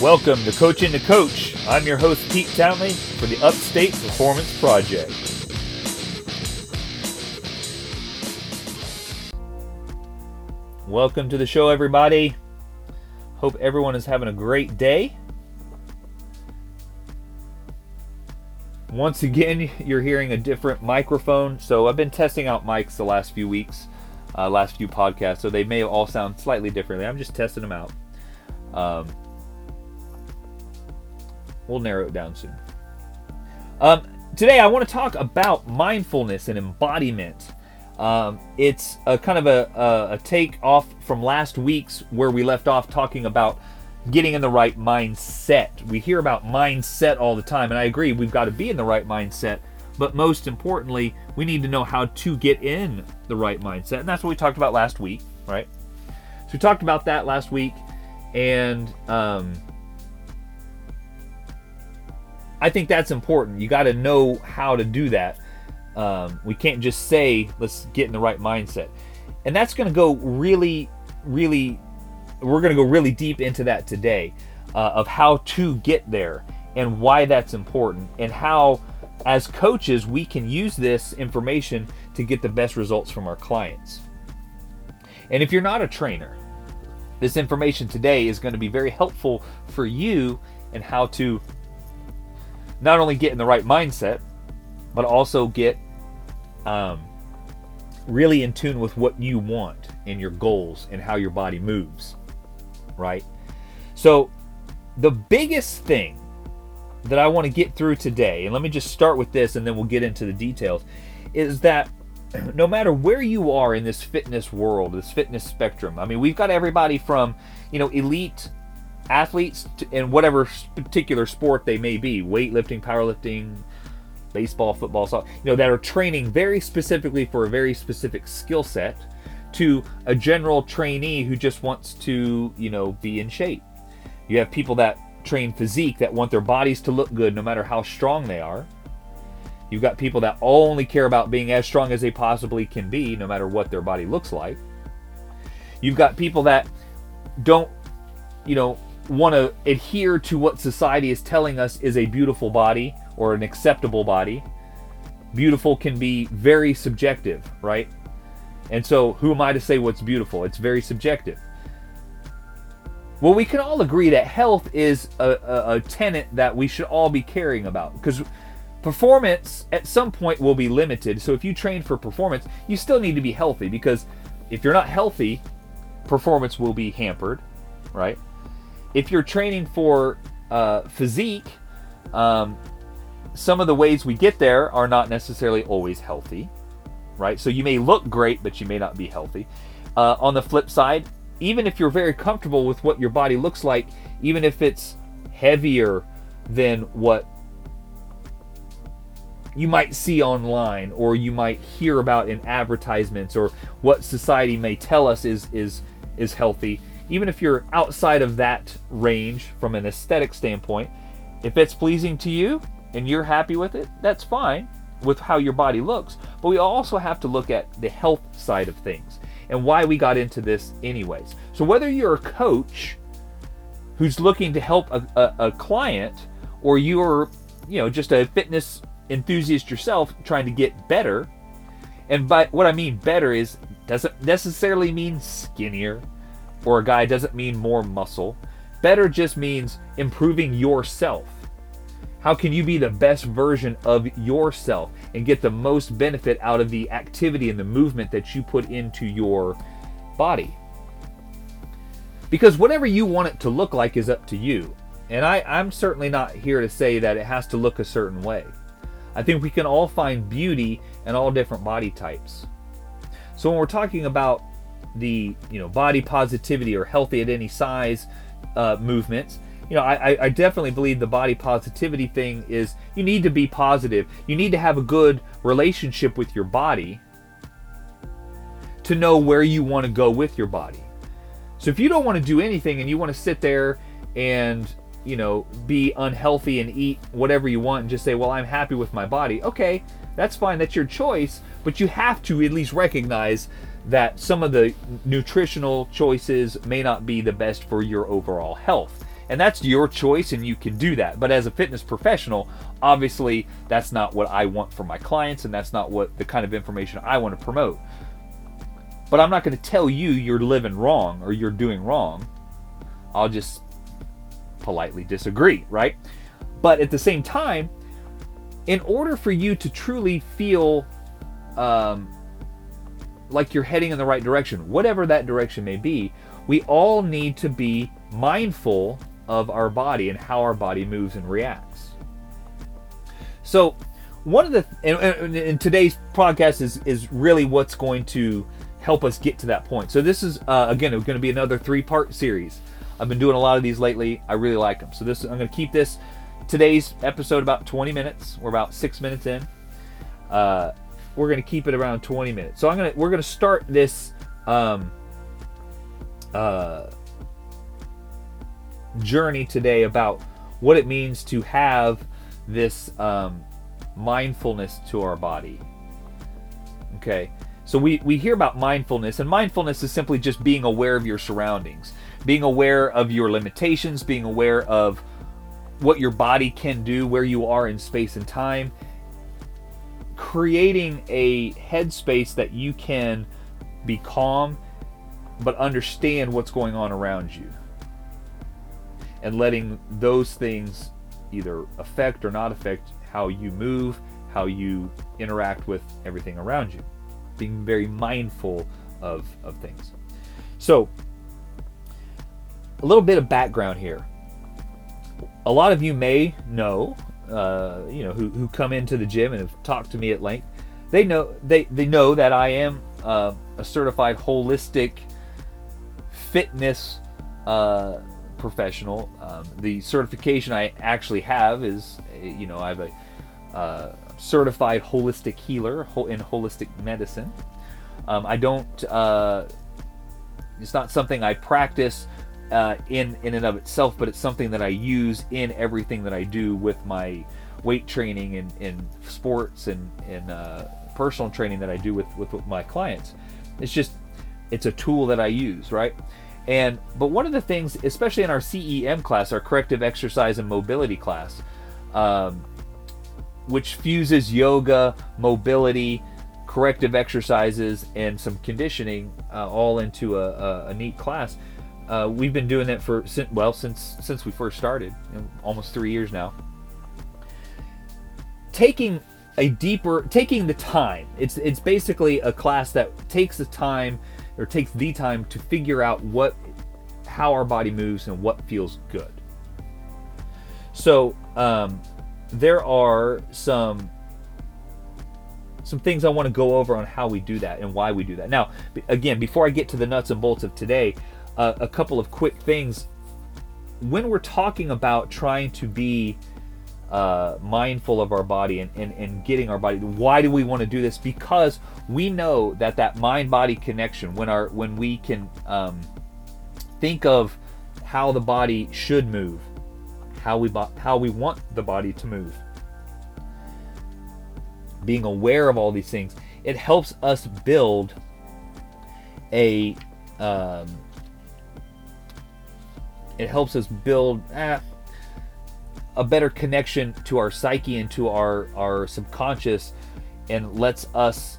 Welcome to Coaching to Coach. I'm your host, Pete Townley, for the Upstate Performance Project. Welcome to the show, everybody. Hope everyone is having a great day. Once again, you're hearing a different microphone. So I've been testing out mics the last few weeks, uh, last few podcasts, so they may all sound slightly differently. I'm just testing them out. Um, We'll narrow it down soon. Um, today, I want to talk about mindfulness and embodiment. Um, it's a kind of a, a, a take off from last week's where we left off talking about getting in the right mindset. We hear about mindset all the time, and I agree, we've got to be in the right mindset. But most importantly, we need to know how to get in the right mindset. And that's what we talked about last week, right? So we talked about that last week. And um, I think that's important. You got to know how to do that. Um, we can't just say, let's get in the right mindset. And that's going to go really, really, we're going to go really deep into that today uh, of how to get there and why that's important and how, as coaches, we can use this information to get the best results from our clients. And if you're not a trainer, this information today is going to be very helpful for you and how to not only get in the right mindset, but also get um, really in tune with what you want and your goals and how your body moves. Right? So, the biggest thing that I want to get through today, and let me just start with this and then we'll get into the details, is that no matter where you are in this fitness world, this fitness spectrum, I mean, we've got everybody from, you know, elite athletes in whatever particular sport they may be weightlifting powerlifting baseball football soccer you know that are training very specifically for a very specific skill set to a general trainee who just wants to you know be in shape. You have people that train physique that want their bodies to look good no matter how strong they are. You've got people that only care about being as strong as they possibly can be no matter what their body looks like. You've got people that don't you know want to adhere to what society is telling us is a beautiful body or an acceptable body. Beautiful can be very subjective, right? And so, who am I to say what's beautiful? It's very subjective. Well, we can all agree that health is a, a, a tenet that we should all be caring about because performance at some point will be limited. So, if you train for performance, you still need to be healthy because if you're not healthy, performance will be hampered, right? If you're training for uh, physique, um, some of the ways we get there are not necessarily always healthy, right? So you may look great, but you may not be healthy. Uh, on the flip side, even if you're very comfortable with what your body looks like, even if it's heavier than what you might see online or you might hear about in advertisements or what society may tell us is is is healthy even if you're outside of that range from an aesthetic standpoint, if it's pleasing to you and you're happy with it, that's fine with how your body looks. But we also have to look at the health side of things and why we got into this, anyways. So, whether you're a coach who's looking to help a, a, a client or you're, you know, just a fitness enthusiast yourself trying to get better, and by what I mean better is doesn't necessarily mean skinnier or a guy doesn't mean more muscle. Better just means improving yourself. How can you be the best version of yourself and get the most benefit out of the activity and the movement that you put into your body? Because whatever you want it to look like is up to you. And I, I'm certainly not here to say that it has to look a certain way. I think we can all find beauty in all different body types. So when we're talking about the you know body positivity or healthy at any size uh, movements. You know I, I definitely believe the body positivity thing is you need to be positive. You need to have a good relationship with your body to know where you want to go with your body. So if you don't want to do anything and you want to sit there and you know be unhealthy and eat whatever you want and just say well i'm happy with my body okay that's fine that's your choice but you have to at least recognize that some of the nutritional choices may not be the best for your overall health. And that's your choice, and you can do that. But as a fitness professional, obviously, that's not what I want for my clients, and that's not what the kind of information I want to promote. But I'm not going to tell you you're living wrong or you're doing wrong. I'll just politely disagree, right? But at the same time, in order for you to truly feel um, like you're heading in the right direction, whatever that direction may be, we all need to be mindful of our body and how our body moves and reacts. So, one of the and, and today's podcast is is really what's going to help us get to that point. So this is uh, again it's going to be another three part series. I've been doing a lot of these lately. I really like them. So this I'm going to keep this today's episode about 20 minutes. We're about six minutes in. Uh, we're to keep it around 20 minutes. So I'm gonna we're to start this um, uh, journey today about what it means to have this um, mindfulness to our body. Okay, so we, we hear about mindfulness, and mindfulness is simply just being aware of your surroundings, being aware of your limitations, being aware of what your body can do, where you are in space and time, creating a headspace that you can be calm but understand what's going on around you and letting those things either affect or not affect how you move, how you interact with everything around you. Being very mindful of, of things. So, a little bit of background here. A lot of you may know, uh, you know, who, who come into the gym and have talked to me at length. They know they, they know that I am uh, a certified holistic fitness uh, professional. Um, the certification I actually have is, you know, I have a uh, certified holistic healer in holistic medicine. Um, I don't. Uh, it's not something I practice uh, in in and of itself, but it's something that I use in everything that I do with my weight training and in sports and in uh, personal training that I do with, with with my clients. It's just it's a tool that I use, right? And but one of the things, especially in our CEM class, our corrective exercise and mobility class, um, which fuses yoga, mobility, corrective exercises, and some conditioning uh, all into a, a, a neat class. Uh, we've been doing that for well since since we first started, you know, almost three years now. Taking a deeper, taking the time. It's it's basically a class that takes the time or takes the time to figure out what how our body moves and what feels good. So um, there are some some things I want to go over on how we do that and why we do that. Now, again, before I get to the nuts and bolts of today, uh, a couple of quick things. When we're talking about trying to be uh, mindful of our body and, and, and getting our body, why do we want to do this? Because we know that that mind-body connection, when our when we can um, think of how the body should move, how we how we want the body to move. Being aware of all these things, it helps us build a. Um, it helps us build eh, a better connection to our psyche and to our our subconscious, and lets us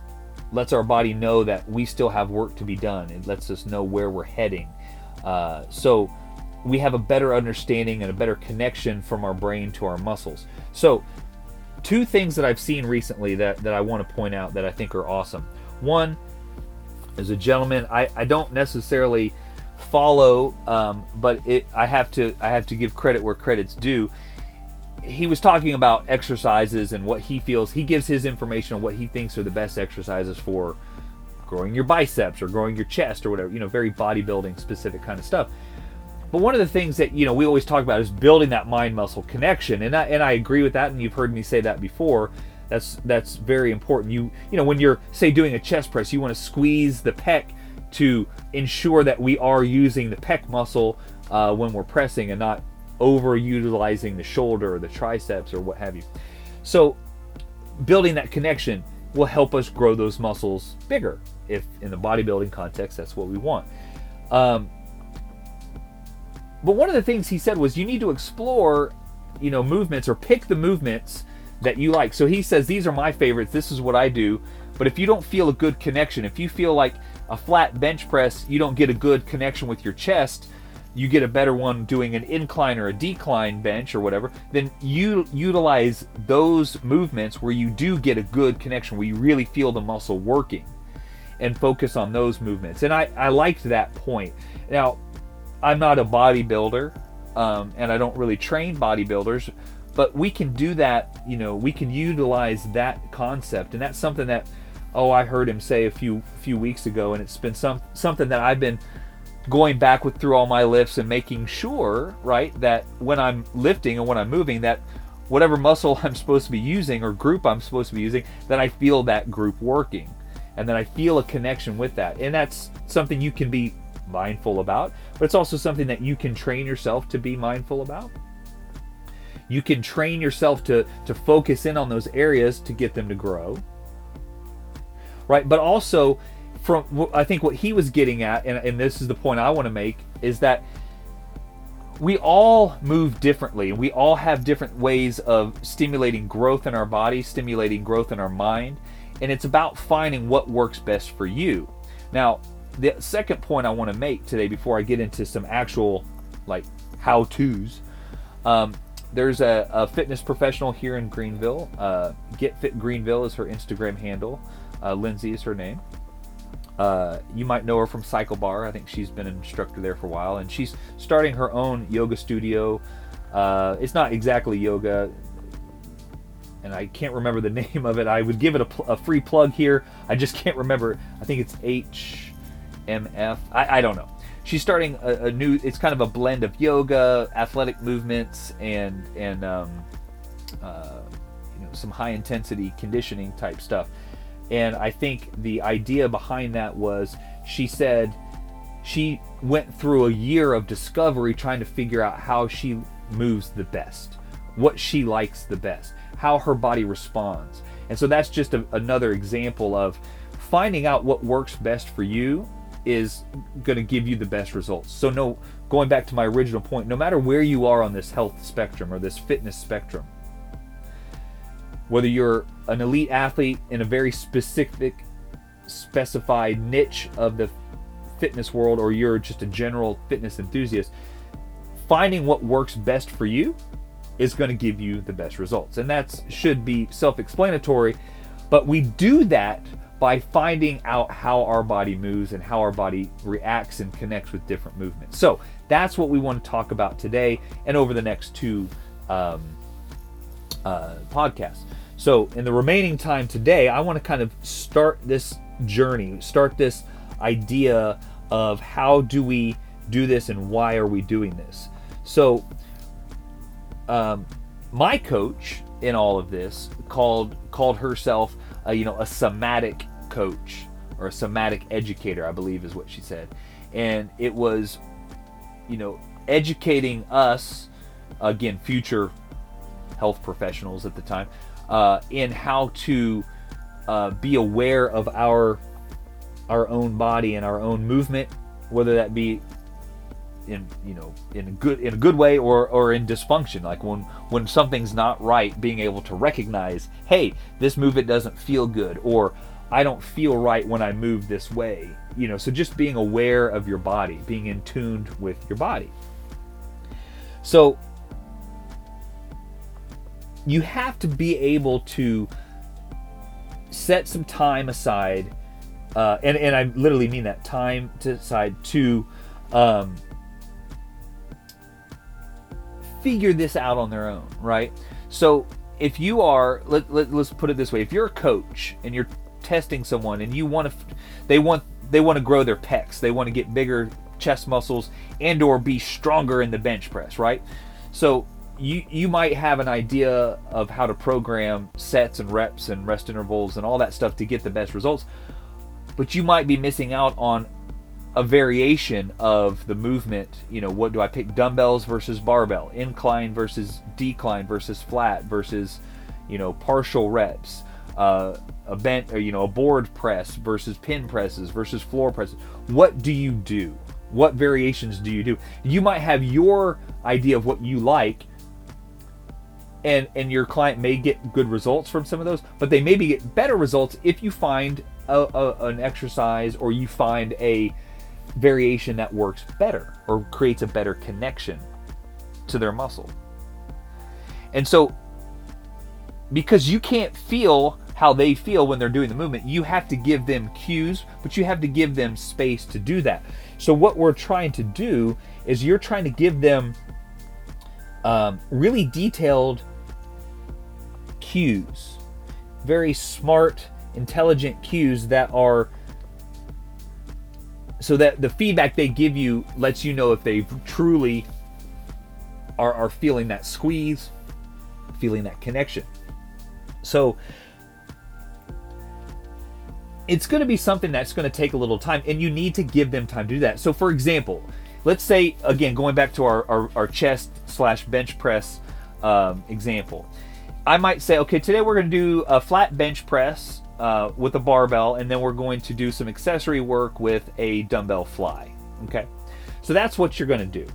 lets our body know that we still have work to be done. It lets us know where we're heading uh, so we have a better understanding and a better connection from our brain to our muscles. So, two things that I've seen recently that, that I want to point out that I think are awesome. One is a gentleman I, I don't necessarily follow, um, but it, I have to I have to give credit where credit's due. He was talking about exercises and what he feels. He gives his information on what he thinks are the best exercises for growing your biceps or growing your chest or whatever, you know, very bodybuilding specific kind of stuff. But one of the things that, you know, we always talk about is building that mind muscle connection. And I, and I agree with that. And you've heard me say that before. That's, that's very important. You, you know, when you're say doing a chest press, you want to squeeze the pec to ensure that we are using the pec muscle uh, when we're pressing and not overutilizing the shoulder or the triceps or what have you. So building that connection will help us grow those muscles bigger if in the bodybuilding context that's what we want. Um, but one of the things he said was you need to explore, you know, movements or pick the movements that you like. So he says these are my favorites. This is what I do. But if you don't feel a good connection, if you feel like a flat bench press, you don't get a good connection with your chest, you get a better one doing an incline or a decline bench or whatever, then you utilize those movements where you do get a good connection, where you really feel the muscle working and focus on those movements. And I, I liked that point. Now, I'm not a bodybuilder um, and I don't really train bodybuilders, but we can do that, you know, we can utilize that concept. And that's something that, oh, I heard him say a few few weeks ago, and it's been some something that I've been going back with through all my lifts and making sure, right, that when I'm lifting and when I'm moving, that whatever muscle I'm supposed to be using or group I'm supposed to be using, that I feel that group working and then I feel a connection with that. And that's something you can be mindful about, but it's also something that you can train yourself to be mindful about. You can train yourself to to focus in on those areas to get them to grow. Right? But also from I think what he was getting at and, and this is the point I want to make is that we all move differently we all have different ways of stimulating growth in our body, stimulating growth in our mind, and it's about finding what works best for you. Now, the second point I want to make today before I get into some actual like how to's, um, there's a, a, fitness professional here in Greenville. Uh, Get Fit Greenville is her Instagram handle. Uh, Lindsay is her name. Uh, you might know her from Cycle Bar. I think she's been an instructor there for a while, and she's starting her own yoga studio. Uh, it's not exactly yoga and I can't remember the name of it. I would give it a, pl- a free plug here. I just can't remember. I think it's HMF. I, I don't know. She's starting a, a, new. It's kind of a blend of yoga, athletic movements, and and um, uh, you know some high intensity conditioning type stuff. And I think the idea behind that was she said she went through a year of discovery trying to figure out how she moves the best, what she likes the best how her body responds. And so that's just a, another example of finding out what works best for you is going to give you the best results. So no going back to my original point, no matter where you are on this health spectrum or this fitness spectrum, whether you're an elite athlete in a very specific specified niche of the fitness world or you're just a general fitness enthusiast, finding what works best for you is going to give you the best results. And that should be self explanatory, but we do that by finding out how our body moves and how our body reacts and connects with different movements. So that's what we want to talk about today and over the next two um, uh, podcasts. So, in the remaining time today, I want to kind of start this journey, start this idea of how do we do this and why are we doing this. So, um, my coach in all of this called called herself, a, you know, a somatic coach or a somatic educator, I believe is what she said, and it was, you know, educating us, again, future health professionals at the time, uh, in how to uh, be aware of our our own body and our own movement, whether that be in you know in a good in a good way or or in dysfunction. Like when when something's not right being able to recognize hey this movement doesn't feel good or I don't feel right when I move this way. You know so just being aware of your body being in tuned with your body. So you have to be able to set some time aside uh, and, and I literally mean that time to aside to um, figure this out on their own, right? So if you are, let, let, let's put it this way: if you're a coach and you're testing someone and you want to, they want they want to grow their pecs, they want to get bigger chest muscles and or be stronger in the bench press, right? So you you might have an idea of how to program sets and reps and rest intervals and all that stuff to get the best results, but you might be missing out on a variation of the movement. You know, what do I pick? Dumbbells versus barbell, incline versus decline versus flat versus, you know, partial reps, uh, a bent or you know a board press versus pin presses versus floor presses. What do you do? What variations do you do? You might have your idea of what you like, and and your client may get good results from some of those, but they maybe get better results if you find a, a, an exercise or you find a variation that works better or creates a better connection to their muscle. And so, because you can't feel how they feel when they're doing the movement, you have to give them cues, but you have to give them space to do that. So, what we're trying to do is you're trying to give them um, really detailed cues, very smart, intelligent cues that are so that the feedback they give you lets you know if they truly are, are feeling that squeeze, feeling that connection. So it's going to be something that's going to take a little time, and you need to give them time to do that. So, for example, let's say again going back to our, our, our chest slash bench press um, example i might say okay today we're going to do a flat bench press uh, with a barbell and then we're going to do some accessory work with a dumbbell fly okay? So that's what you're going to do.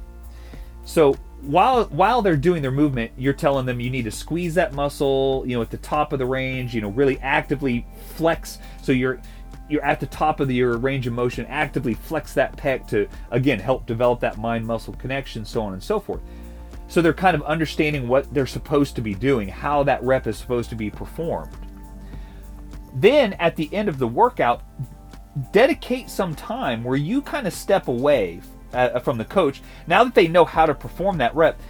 So while while they're doing their movement you're telling them you need to squeeze that muscle you know at the top of the range you know really actively flex. So you're you're at the top of the, your range of motion actively flex that pec to again help develop that mind muscle connection so on and so forth so they're kind of understanding what they're supposed to be doing how that rep is supposed to be performed then at the end of the workout, dedicate some time where you kind of step away uh, from the coach. Now that they know how to perform that rep,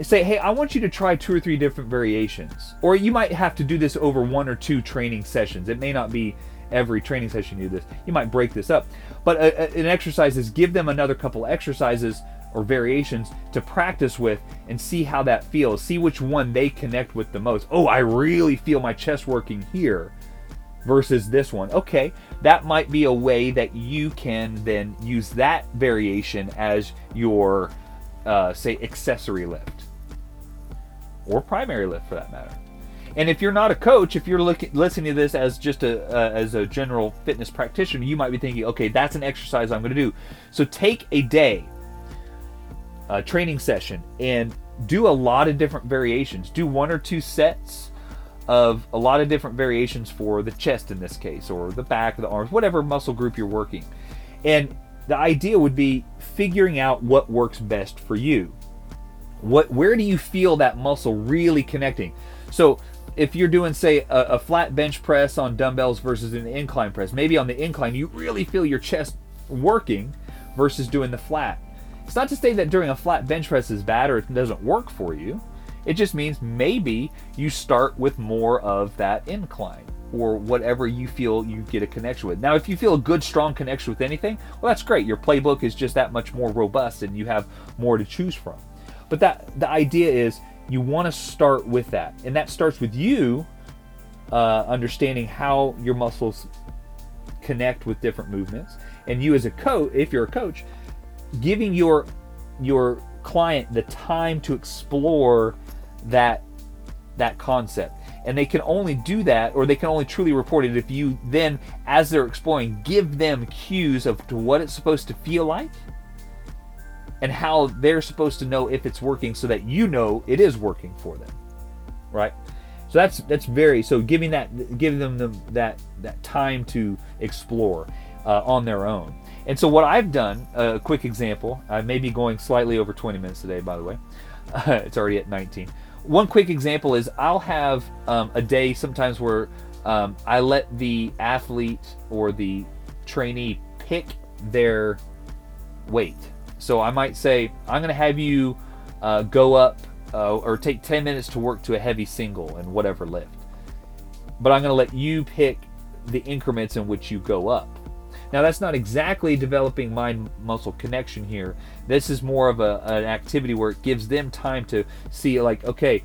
say, hey, I want you to try two or three different variations. Or you might have to do this over one or two training sessions. It may not be every training session you do this. You might break this up. But a, a, an exercise is give them another couple exercises or variations to practice with and see how that feels. See which one they connect with the most. Oh, I really feel my chest working here versus this one. Okay, that might be a way that you can then use that variation as your, uh, say, accessory lift or primary lift for that matter. And if you're not a coach, if you're looking listening to this as just a uh, as a general fitness practitioner, you might be thinking, okay, that's an exercise I'm going to do. So take a day, a training session, and do a lot of different variations. Do one or two sets of a lot of different variations for the chest in this case, or the back, of the arms, whatever muscle group you're working. And the idea would be figuring out what works best for you. What, where do you feel that muscle really connecting? So if you're doing say a, a, flat bench press on dumbbells versus an incline press maybe on the incline you really feel your chest working versus doing the flat it's not to say that during a flat bench press is bad or it doesn't work for you it just means maybe you start with more of that incline or whatever you feel you get a connection with. Now, if you feel a good, strong connection with anything, well, that's great. Your playbook is just that much more robust and you have more to choose from. But that the idea is you want to start with that, and that starts with you uh, understanding how your muscles connect with different movements, and you as a coach, if you're a coach, giving your your client the time to explore that that concept. And they can only do that or they can only truly report it if you then as they're exploring give them cues of to what it's supposed to feel like and how they're supposed to know if it's working so that you know it is working for them right? So that's that's very so giving that giving them the, that that time to explore uh, on their own and so what i've done a quick example i may be going slightly over 20 minutes today by the way uh, it's already at 19 one quick example is I'll have um, a day sometimes where um, I let the athlete or the trainee pick their weight. So I might say, I'm going to have you uh, go up uh, or take 10 minutes to work to a heavy single and whatever lift. But I'm going to let you pick the increments in which you go up. Now, that's not exactly developing mind muscle connection here. This is more of a, an activity where it gives them time to see, like, okay,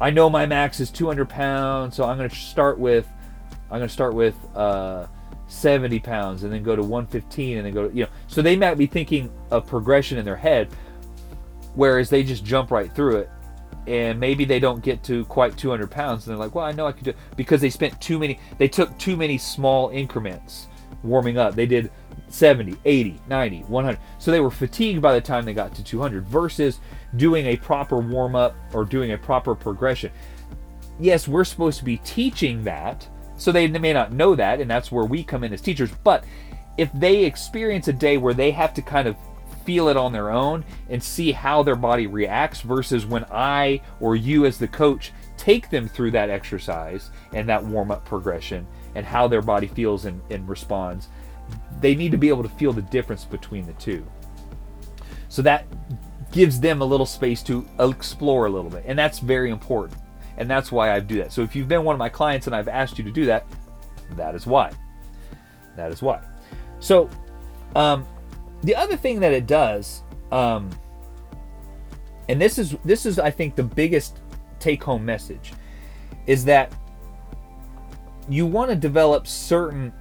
I know my max is 200 pounds, so I'm going to start with, I'm going to start with uh, 70 pounds, and then go to 115, and then go to, you know. So they might be thinking of progression in their head, whereas they just jump right through it and maybe they don't get to quite 200 pounds and they're like well i know i could do it because they spent too many they took too many small increments warming up. They did 70, 80, 90, 100. So they were fatigued by the time they got to 200 versus doing a proper warm up or doing a proper progression. Yes, we're supposed to be teaching that. So they may not know that, and that's where we come in as teachers. But if they experience a day where they have to kind of feel it on their own and see how their body reacts versus when I or you as the coach take them through that exercise and that warm up progression and how their body feels and, and responds, they need to be able to feel the difference between the two. So that gives them a little space to explore a little bit. And that's very important. And that's why I do that. So if you've been one of my clients and I've asked you to do that, that is why. That is why. So um, the other thing that it does, um, and this is this is I think the biggest take home message, is that you want to develop certain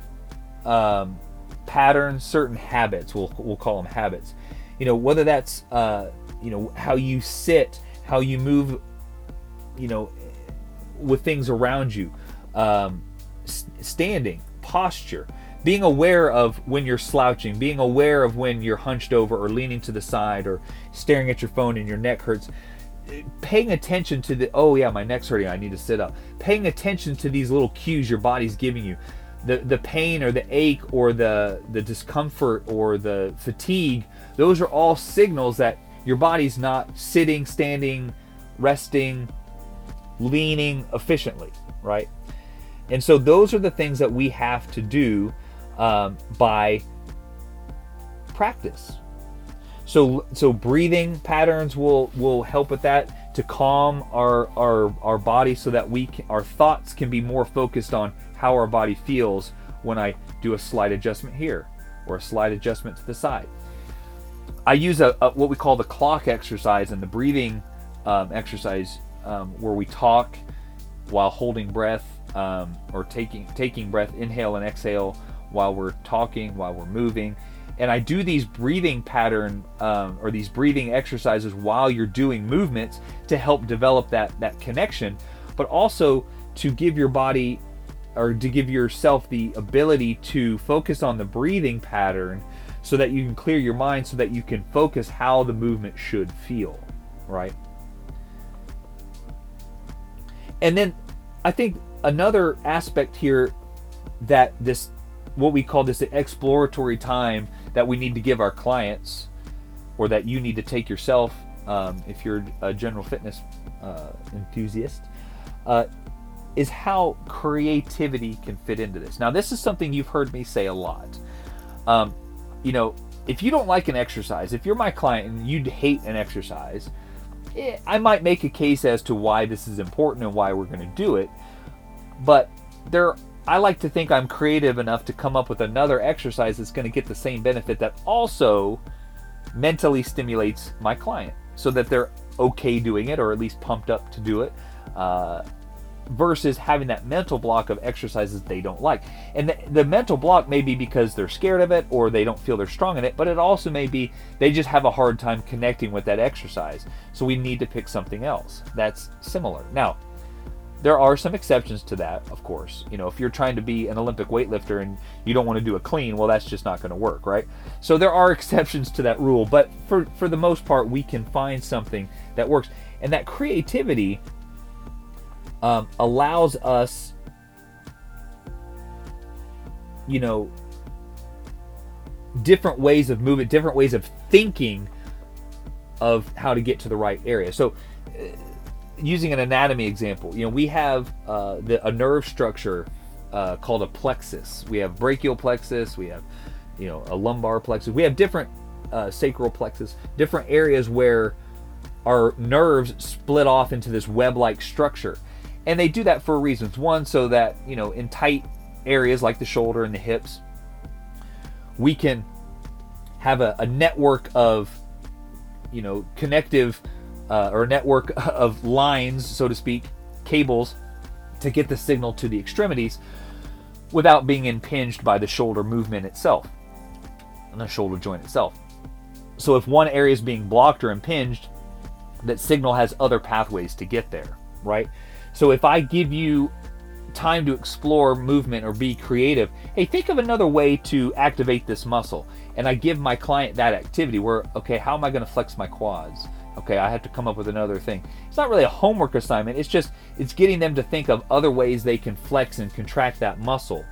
um, patterns, certain habits. We'll we'll call them habits. You know, whether that's uh, you know how you sit, how you move, you know, with things around you, um, standing, posture, being aware of when you're slouching, being aware of when you're hunched over or leaning to the side or staring at your phone and your neck hurts. Paying attention to the oh yeah my neck's hurting I need to sit up. Paying attention to these little cues your body's giving you. The the pain or the ache or the the discomfort or the fatigue those are all signals that your body's not sitting standing resting leaning efficiently right? And so those are the things that we have to do um, by practice so so breathing patterns will will help with that to calm our our our body so that we can, our thoughts can be more focused on how our body feels when I do a slight adjustment here or a slight adjustment to the side. I use a, a what we call the clock exercise and the breathing um, exercise um, where we talk while holding breath um, or taking taking breath, inhale and exhale while we're talking, while we're moving. And I do these breathing pattern um, or these breathing exercises while you're doing movements to help develop that that connection, but also to give your body or to give yourself the ability to focus on the breathing pattern so that you can clear your mind so that you can focus how the movement should feel, right? And then I think another aspect here that this what we call this exploratory time that we need to give our clients or that you need to take yourself um, if you're a general fitness uh, enthusiast uh, is how creativity can fit into this. Now, this is something you've heard me say a lot. Um, you know, if you don't like an exercise, if you're my client and you'd hate an exercise, eh, I might make a case as to why this is important and why we're going to do it. But there, I like to think I'm creative enough to come up with another exercise that's going to get the same benefit that also mentally stimulates my client, so that they're okay doing it or at least pumped up to do it. Uh, versus having that mental block of exercises they don't like. And the, the, mental block may be because they're scared of it or they don't feel they're strong in it, but it also may be they just have a hard time connecting with that exercise. So we need to pick something else that's similar. Now, there are some exceptions to that, of course. You know, if you're trying to be an Olympic weightlifter and you don't want to do a clean, well, that's just not going to work, right? So there are exceptions to that rule, but for, for the most part, we can find something that works. And that creativity um, allows us, you know, different ways of moving, different ways of thinking of how to get to the right area. So, uh, using an anatomy example, you know, we have uh, the, a nerve structure uh, called a plexus. We have brachial plexus. We have, you know, a lumbar plexus. We have different uh, sacral plexus, different areas where our nerves split off into this web-like structure and they do that for reasons. One, so that you know, in tight areas like the shoulder and the hips, we can have a, a network of you know connective uh, or a network of lines, so to speak, cables to get the signal to the extremities without being impinged by the shoulder movement itself and the shoulder joint itself. So if one area is being blocked or impinged, that signal has other pathways to get there, right? So if I give you time to explore movement or be creative, hey, think of another way to activate this muscle. And I give my client that activity where, okay, how am I going to flex my quads? Okay, I have to come up with another thing. It's not really a homework assignment. It's just it's getting them to think of other ways they can flex and contract that muscle.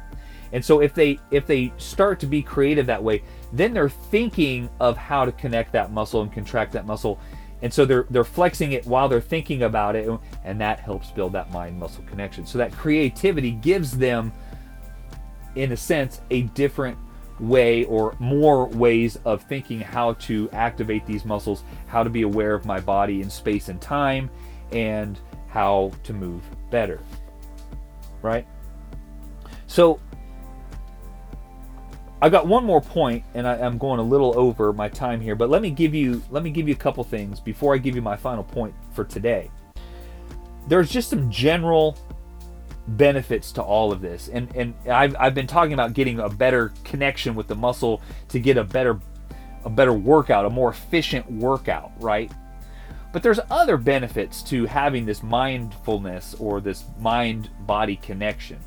And so if they if they start to be creative that way, then they're thinking of how to connect that muscle and contract that muscle. And so they're they're flexing it while they're thinking about it and that helps build that mind muscle connection. So that creativity gives them in a sense a different way or more ways of thinking how to activate these muscles, how to be aware of my body in space and time and how to move better. Right? So I got one more point, and I, am going a little over my time here, but let me give you let me give you a couple things before I give you my final point for today. There's just some general benefits to all of this, and and I've, I've been talking about getting a better connection with the muscle to get a better a better workout, a more efficient workout, right? But there's other benefits to having this mindfulness or this mind body connection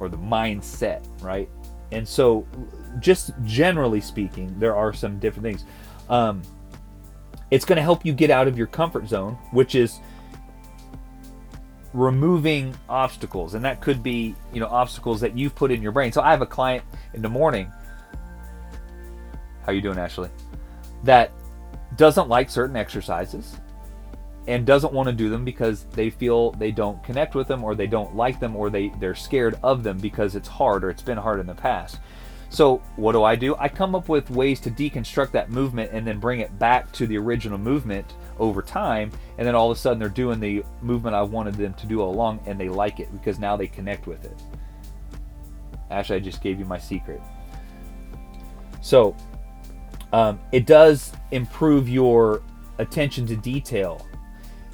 or the mindset, right? And so, just generally speaking, there are some different things. Um, it's going to help you get out of your comfort zone, which is removing obstacles, and that could be you know obstacles that you've put in your brain. So I have a client in the morning. How you doing, Ashley? That doesn't like certain exercises and doesn't want to do them because they feel they don't connect with them or they don't like them or they, they're scared of them because it's hard or it's been hard in the past. So, what do I do? I come up with ways to deconstruct that movement and then bring it back to the original movement over time. And then all of a sudden, they're doing the movement I wanted them to do all along and they like it because now they connect with it. Actually, I just gave you my secret. So, um, it does improve your attention to detail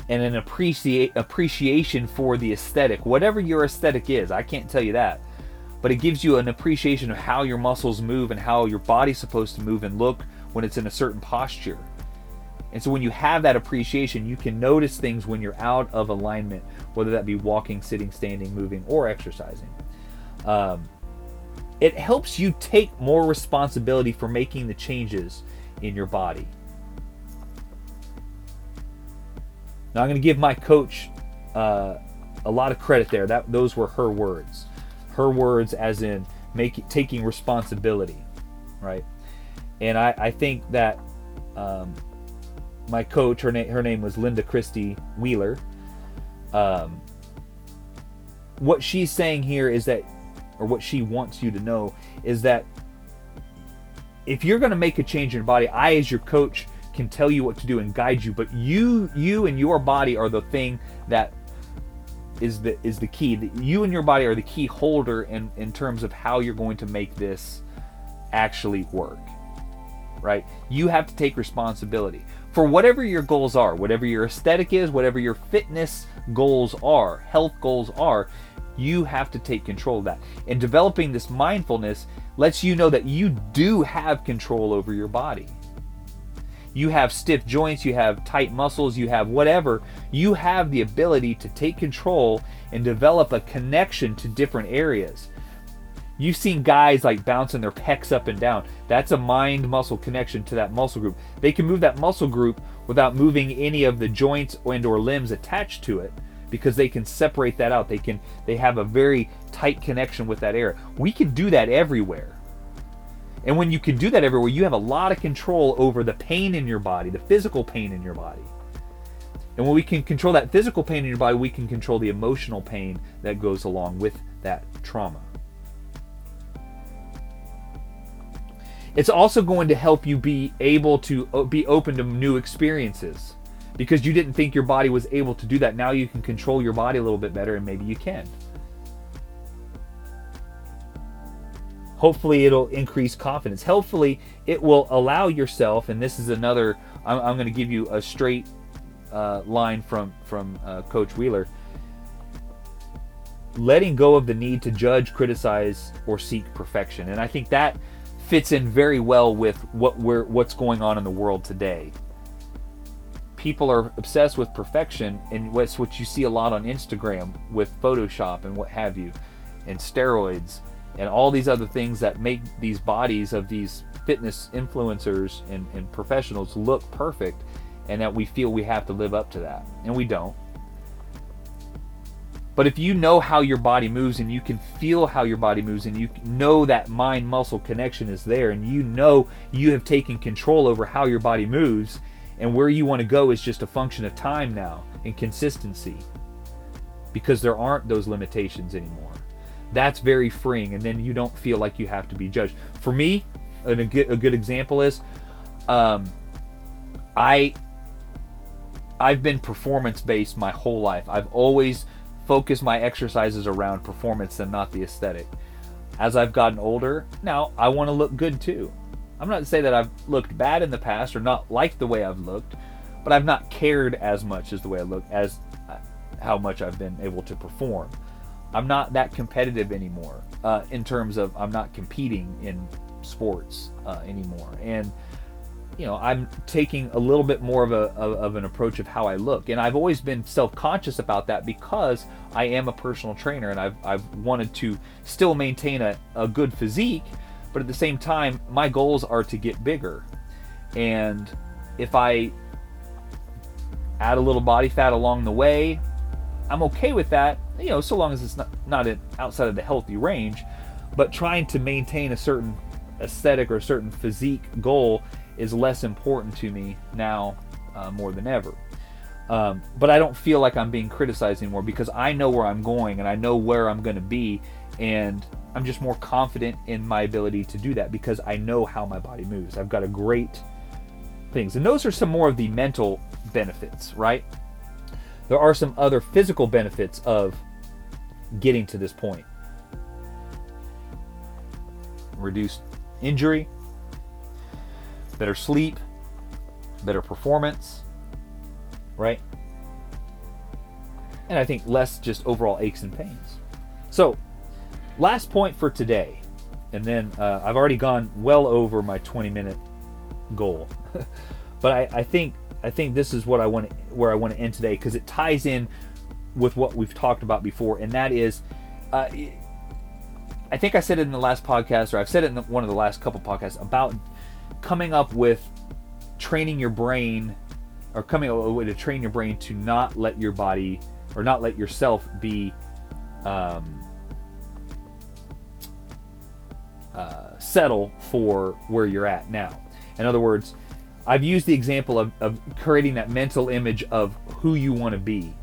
and an appreciate appreciation for the aesthetic, whatever your aesthetic is. I can't tell you that, but it gives you an appreciation of how your muscles move and how your body's supposed to move and look when it's in a certain posture. And so when you have that appreciation, you can notice things when you're out of alignment, whether that be walking, sitting, standing, moving, or exercising. Um, it helps you take more responsibility for making the changes in your body. Now I'm going to give my coach uh, a lot of credit there. That those were her words, her words as in making taking responsibility, right? And I, I think that um, my coach, her name her name was Linda Christie Wheeler. Um, what she's saying here is that, or what she wants you to know is that if you're going to make a change in your body, I as your coach can tell you what to do and guide you, but you you and your body are the thing that is the is the key. That you and your body are the key holder in in terms of how you're going to make this actually work. Right? You have to take responsibility for whatever your goals are, whatever your aesthetic is, whatever your fitness goals are, health goals are, you have to take control of that. And developing this mindfulness lets you know that you do have control over your body you have stiff joints, you have tight muscles, you have whatever, you have the ability to take control and develop a connection to different areas. You've seen guys like bouncing their pecs up and down. That's a mind muscle connection to that muscle group. They can move that muscle group without moving any of the joints and or limbs attached to it because they can separate that out. They can they have a very tight connection with that area. We can do that everywhere. And when you can do that everywhere, you have a lot of control over the pain in your body, the physical pain in your body. And when we can control that physical pain in your body, we can control the emotional pain that goes along with that trauma. It's also going to help you be able to uh, be open to new experiences because you didn't think your body was able to do that. Now you can control your body a little bit better, and maybe you can. hopefully it'll increase confidence hopefully it will allow yourself and this is another i'm, I'm going to give you a straight uh, line from from uh, coach wheeler letting go of the need to judge criticize or seek perfection and i think that fits in very well with what we're what's going on in the world today people are obsessed with perfection, and what's what you see a lot on Instagram with Photoshop and what have you, and steroids, and all these other things that make these bodies of these fitness influencers and, and professionals look perfect, and that we feel we have to live up to that, and we don't. But if you know how your body moves and you can feel how your body moves and you know that mind muscle connection is there and you know you have taken control over how your body moves and where you want to go is just a function of time now and consistency because there aren't those limitations anymore. That's very freeing and then you don't feel like you have to be judged. For me, a good, a good example is um, I I've been performance based my whole life. I've always focus my exercises around performance and not the aesthetic. As I've gotten older, now I want to look good too. I'm not to say that I've looked bad in the past or not liked the way I've looked, but I've not cared as much as the way I look as uh, how much I've been able to perform. I'm not that competitive anymore uh, in terms of I'm not competing in sports uh, anymore. And you know i'm taking a little bit more of a of, of, an approach of how i look. And i've always been self-conscious about that because i am a personal trainer and i've, I've wanted to still maintain a, a good physique but at the same time my goals are to get bigger. And if i add a little body fat along the way i'm okay with that you know so long as it's not not outside of the healthy range but trying to maintain a certain aesthetic or a certain physique goal is less important to me now uh, more than ever. Um, but I don't feel like I'm being criticized anymore because I know where I'm going and I know where I'm going to be, and I'm just more confident in my ability to do that because I know how my body moves. I've got a great things, and those are some more of the mental benefits, right? There are some other physical benefits of getting to this point. Reduced injury, better sleep, better performance, right? And I think less just overall aches and pains. So, last point for today, and then uh, I've already gone well over my 20 minute goal, but I, I think I think this is what I want where I want to end today because it ties in with what we've talked about before, and that is. Uh, I think I said it in the last podcast, or I've said it in one of the last couple podcasts about coming up with training your brain or coming up with a way to train your brain to not let your body or not let yourself be um, uh, settle for where you're at now. In other words, I've used the example of, of creating that mental image of who you want to be.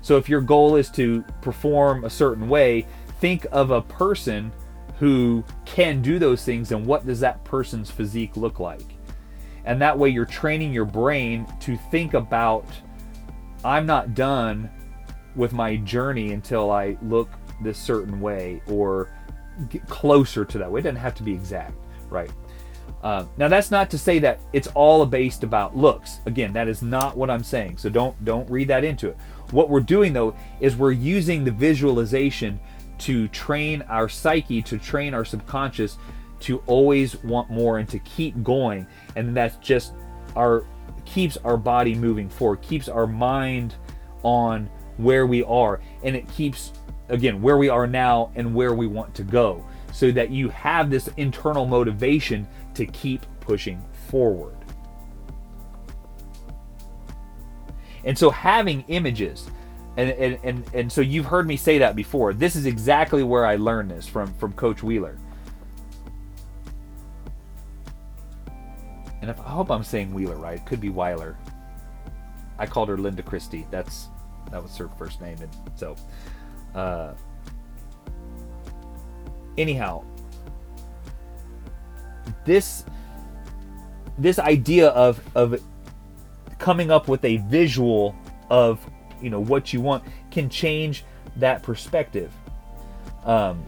So if your goal is to perform a certain way, think of a person who can do those things and what does that person's physique look like? And that way you're training your brain to think about i'm not done with my journey until i look this certain way or get closer to that way. It doesn't have to be exact right? Uh, now that's not to say that it's all based about looks. Again that is not what i'm saying. So don't don't read that into it. What we're doing though is we're using the visualization to train our psyche, to train our subconscious to always want more and to keep going. And that's just our keeps our body moving forward, keeps our mind on where we are, and it keeps again where we are now and where we want to go. So that you have this internal motivation to keep pushing forward. And so having images, and, and and and so you've heard me say that before. This is exactly where I learned this from from Coach Wheeler. And if I hope I'm saying Wheeler right, it could be Weiler. I called her Linda Christie. That's that was her first name, and so. Uh, anyhow, this this idea of of coming up with a visual of you know what you want can change that perspective. Um,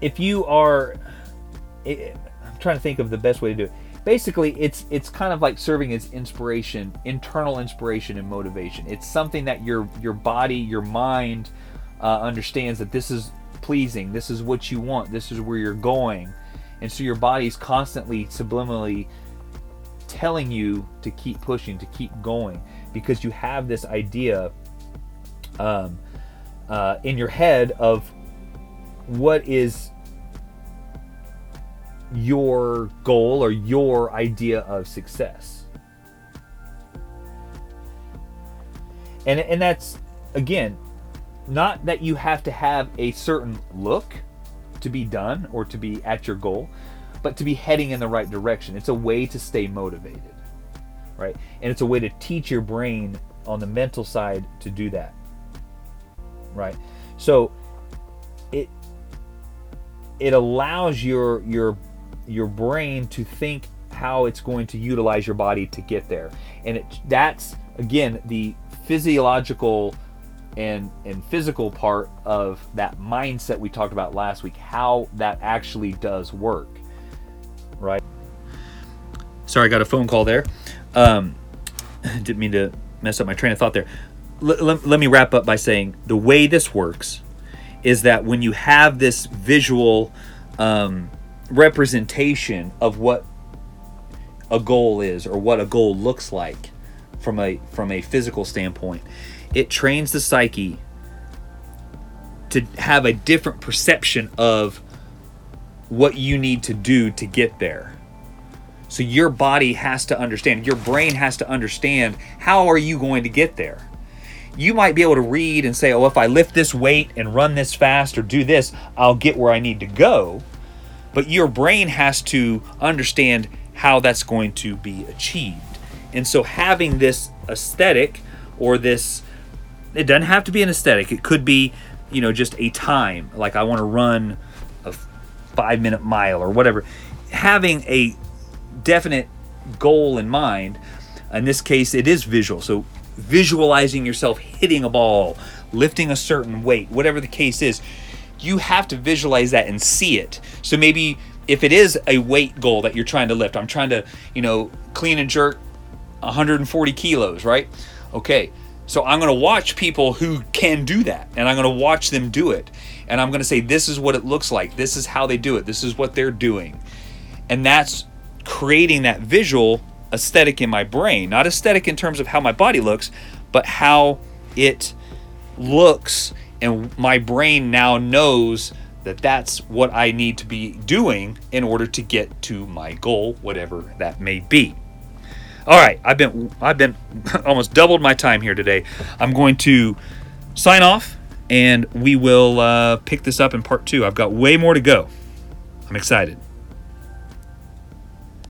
if you are, it, I'm trying to think of the best way to do it. Basically, it's it's kind of like serving as inspiration, internal inspiration and motivation. It's something that your your body, your mind uh, understands that this is pleasing. This is what you want. This is where you're going, And so your body's constantly subliminally telling you to keep pushing, to keep going, because you have this idea um, uh, in your head of what is your goal or your idea of success. And, and that's, again, not that you have to have a certain look to be done or to be at your goal, but to be heading in the right direction. It's a way to stay motivated, right? And it's a way to teach your brain on the mental side to do that, right? So it it allows your your your brain to think how it's going to utilize your body to get there, and it that's again the physiological and and physical part of that mindset we talked about last week how that actually does work sorry i got a phone call there um, didn't mean to mess up my train of thought there L- let, let me wrap up by saying the way this works is that when you have this visual um, representation of what a goal is or what a goal looks like from a from a physical standpoint it trains the psyche to have a different perception of what you need to do to get there. So your body has to understand, your brain has to understand how are you going to get there. You might be able to read and say, "Oh, if I lift this weight and run this fast or do this, I'll get where I need to go." But your brain has to understand how that's going to be achieved. And so having this aesthetic or this it doesn't have to be an aesthetic. It could be, you know, just a time. Like I want to run a five minute mile or whatever. Having a definite goal in mind. In this case, it is visual. So visualizing yourself hitting a ball, lifting a certain weight, whatever the case is, you have to visualize that and see it. So maybe if it is a weight goal that you're trying to lift, I'm trying to, you know, clean and jerk 140 kilos, right? Okay, so I'm going to watch people who can do that and I'm going to watch them do it. And I'm going to say, this is what it looks like. This is how they do it. This is what they're doing. And that's creating that visual aesthetic in my brain. Not aesthetic in terms of how my body looks, but how it looks. And my brain now knows that that's what I need to be doing in order to get to my goal, whatever that may be. All right, I've been I've been almost doubled my time here today. I'm going to sign off, and we will uh, pick this up in part two. I've got way more to go. I'm excited.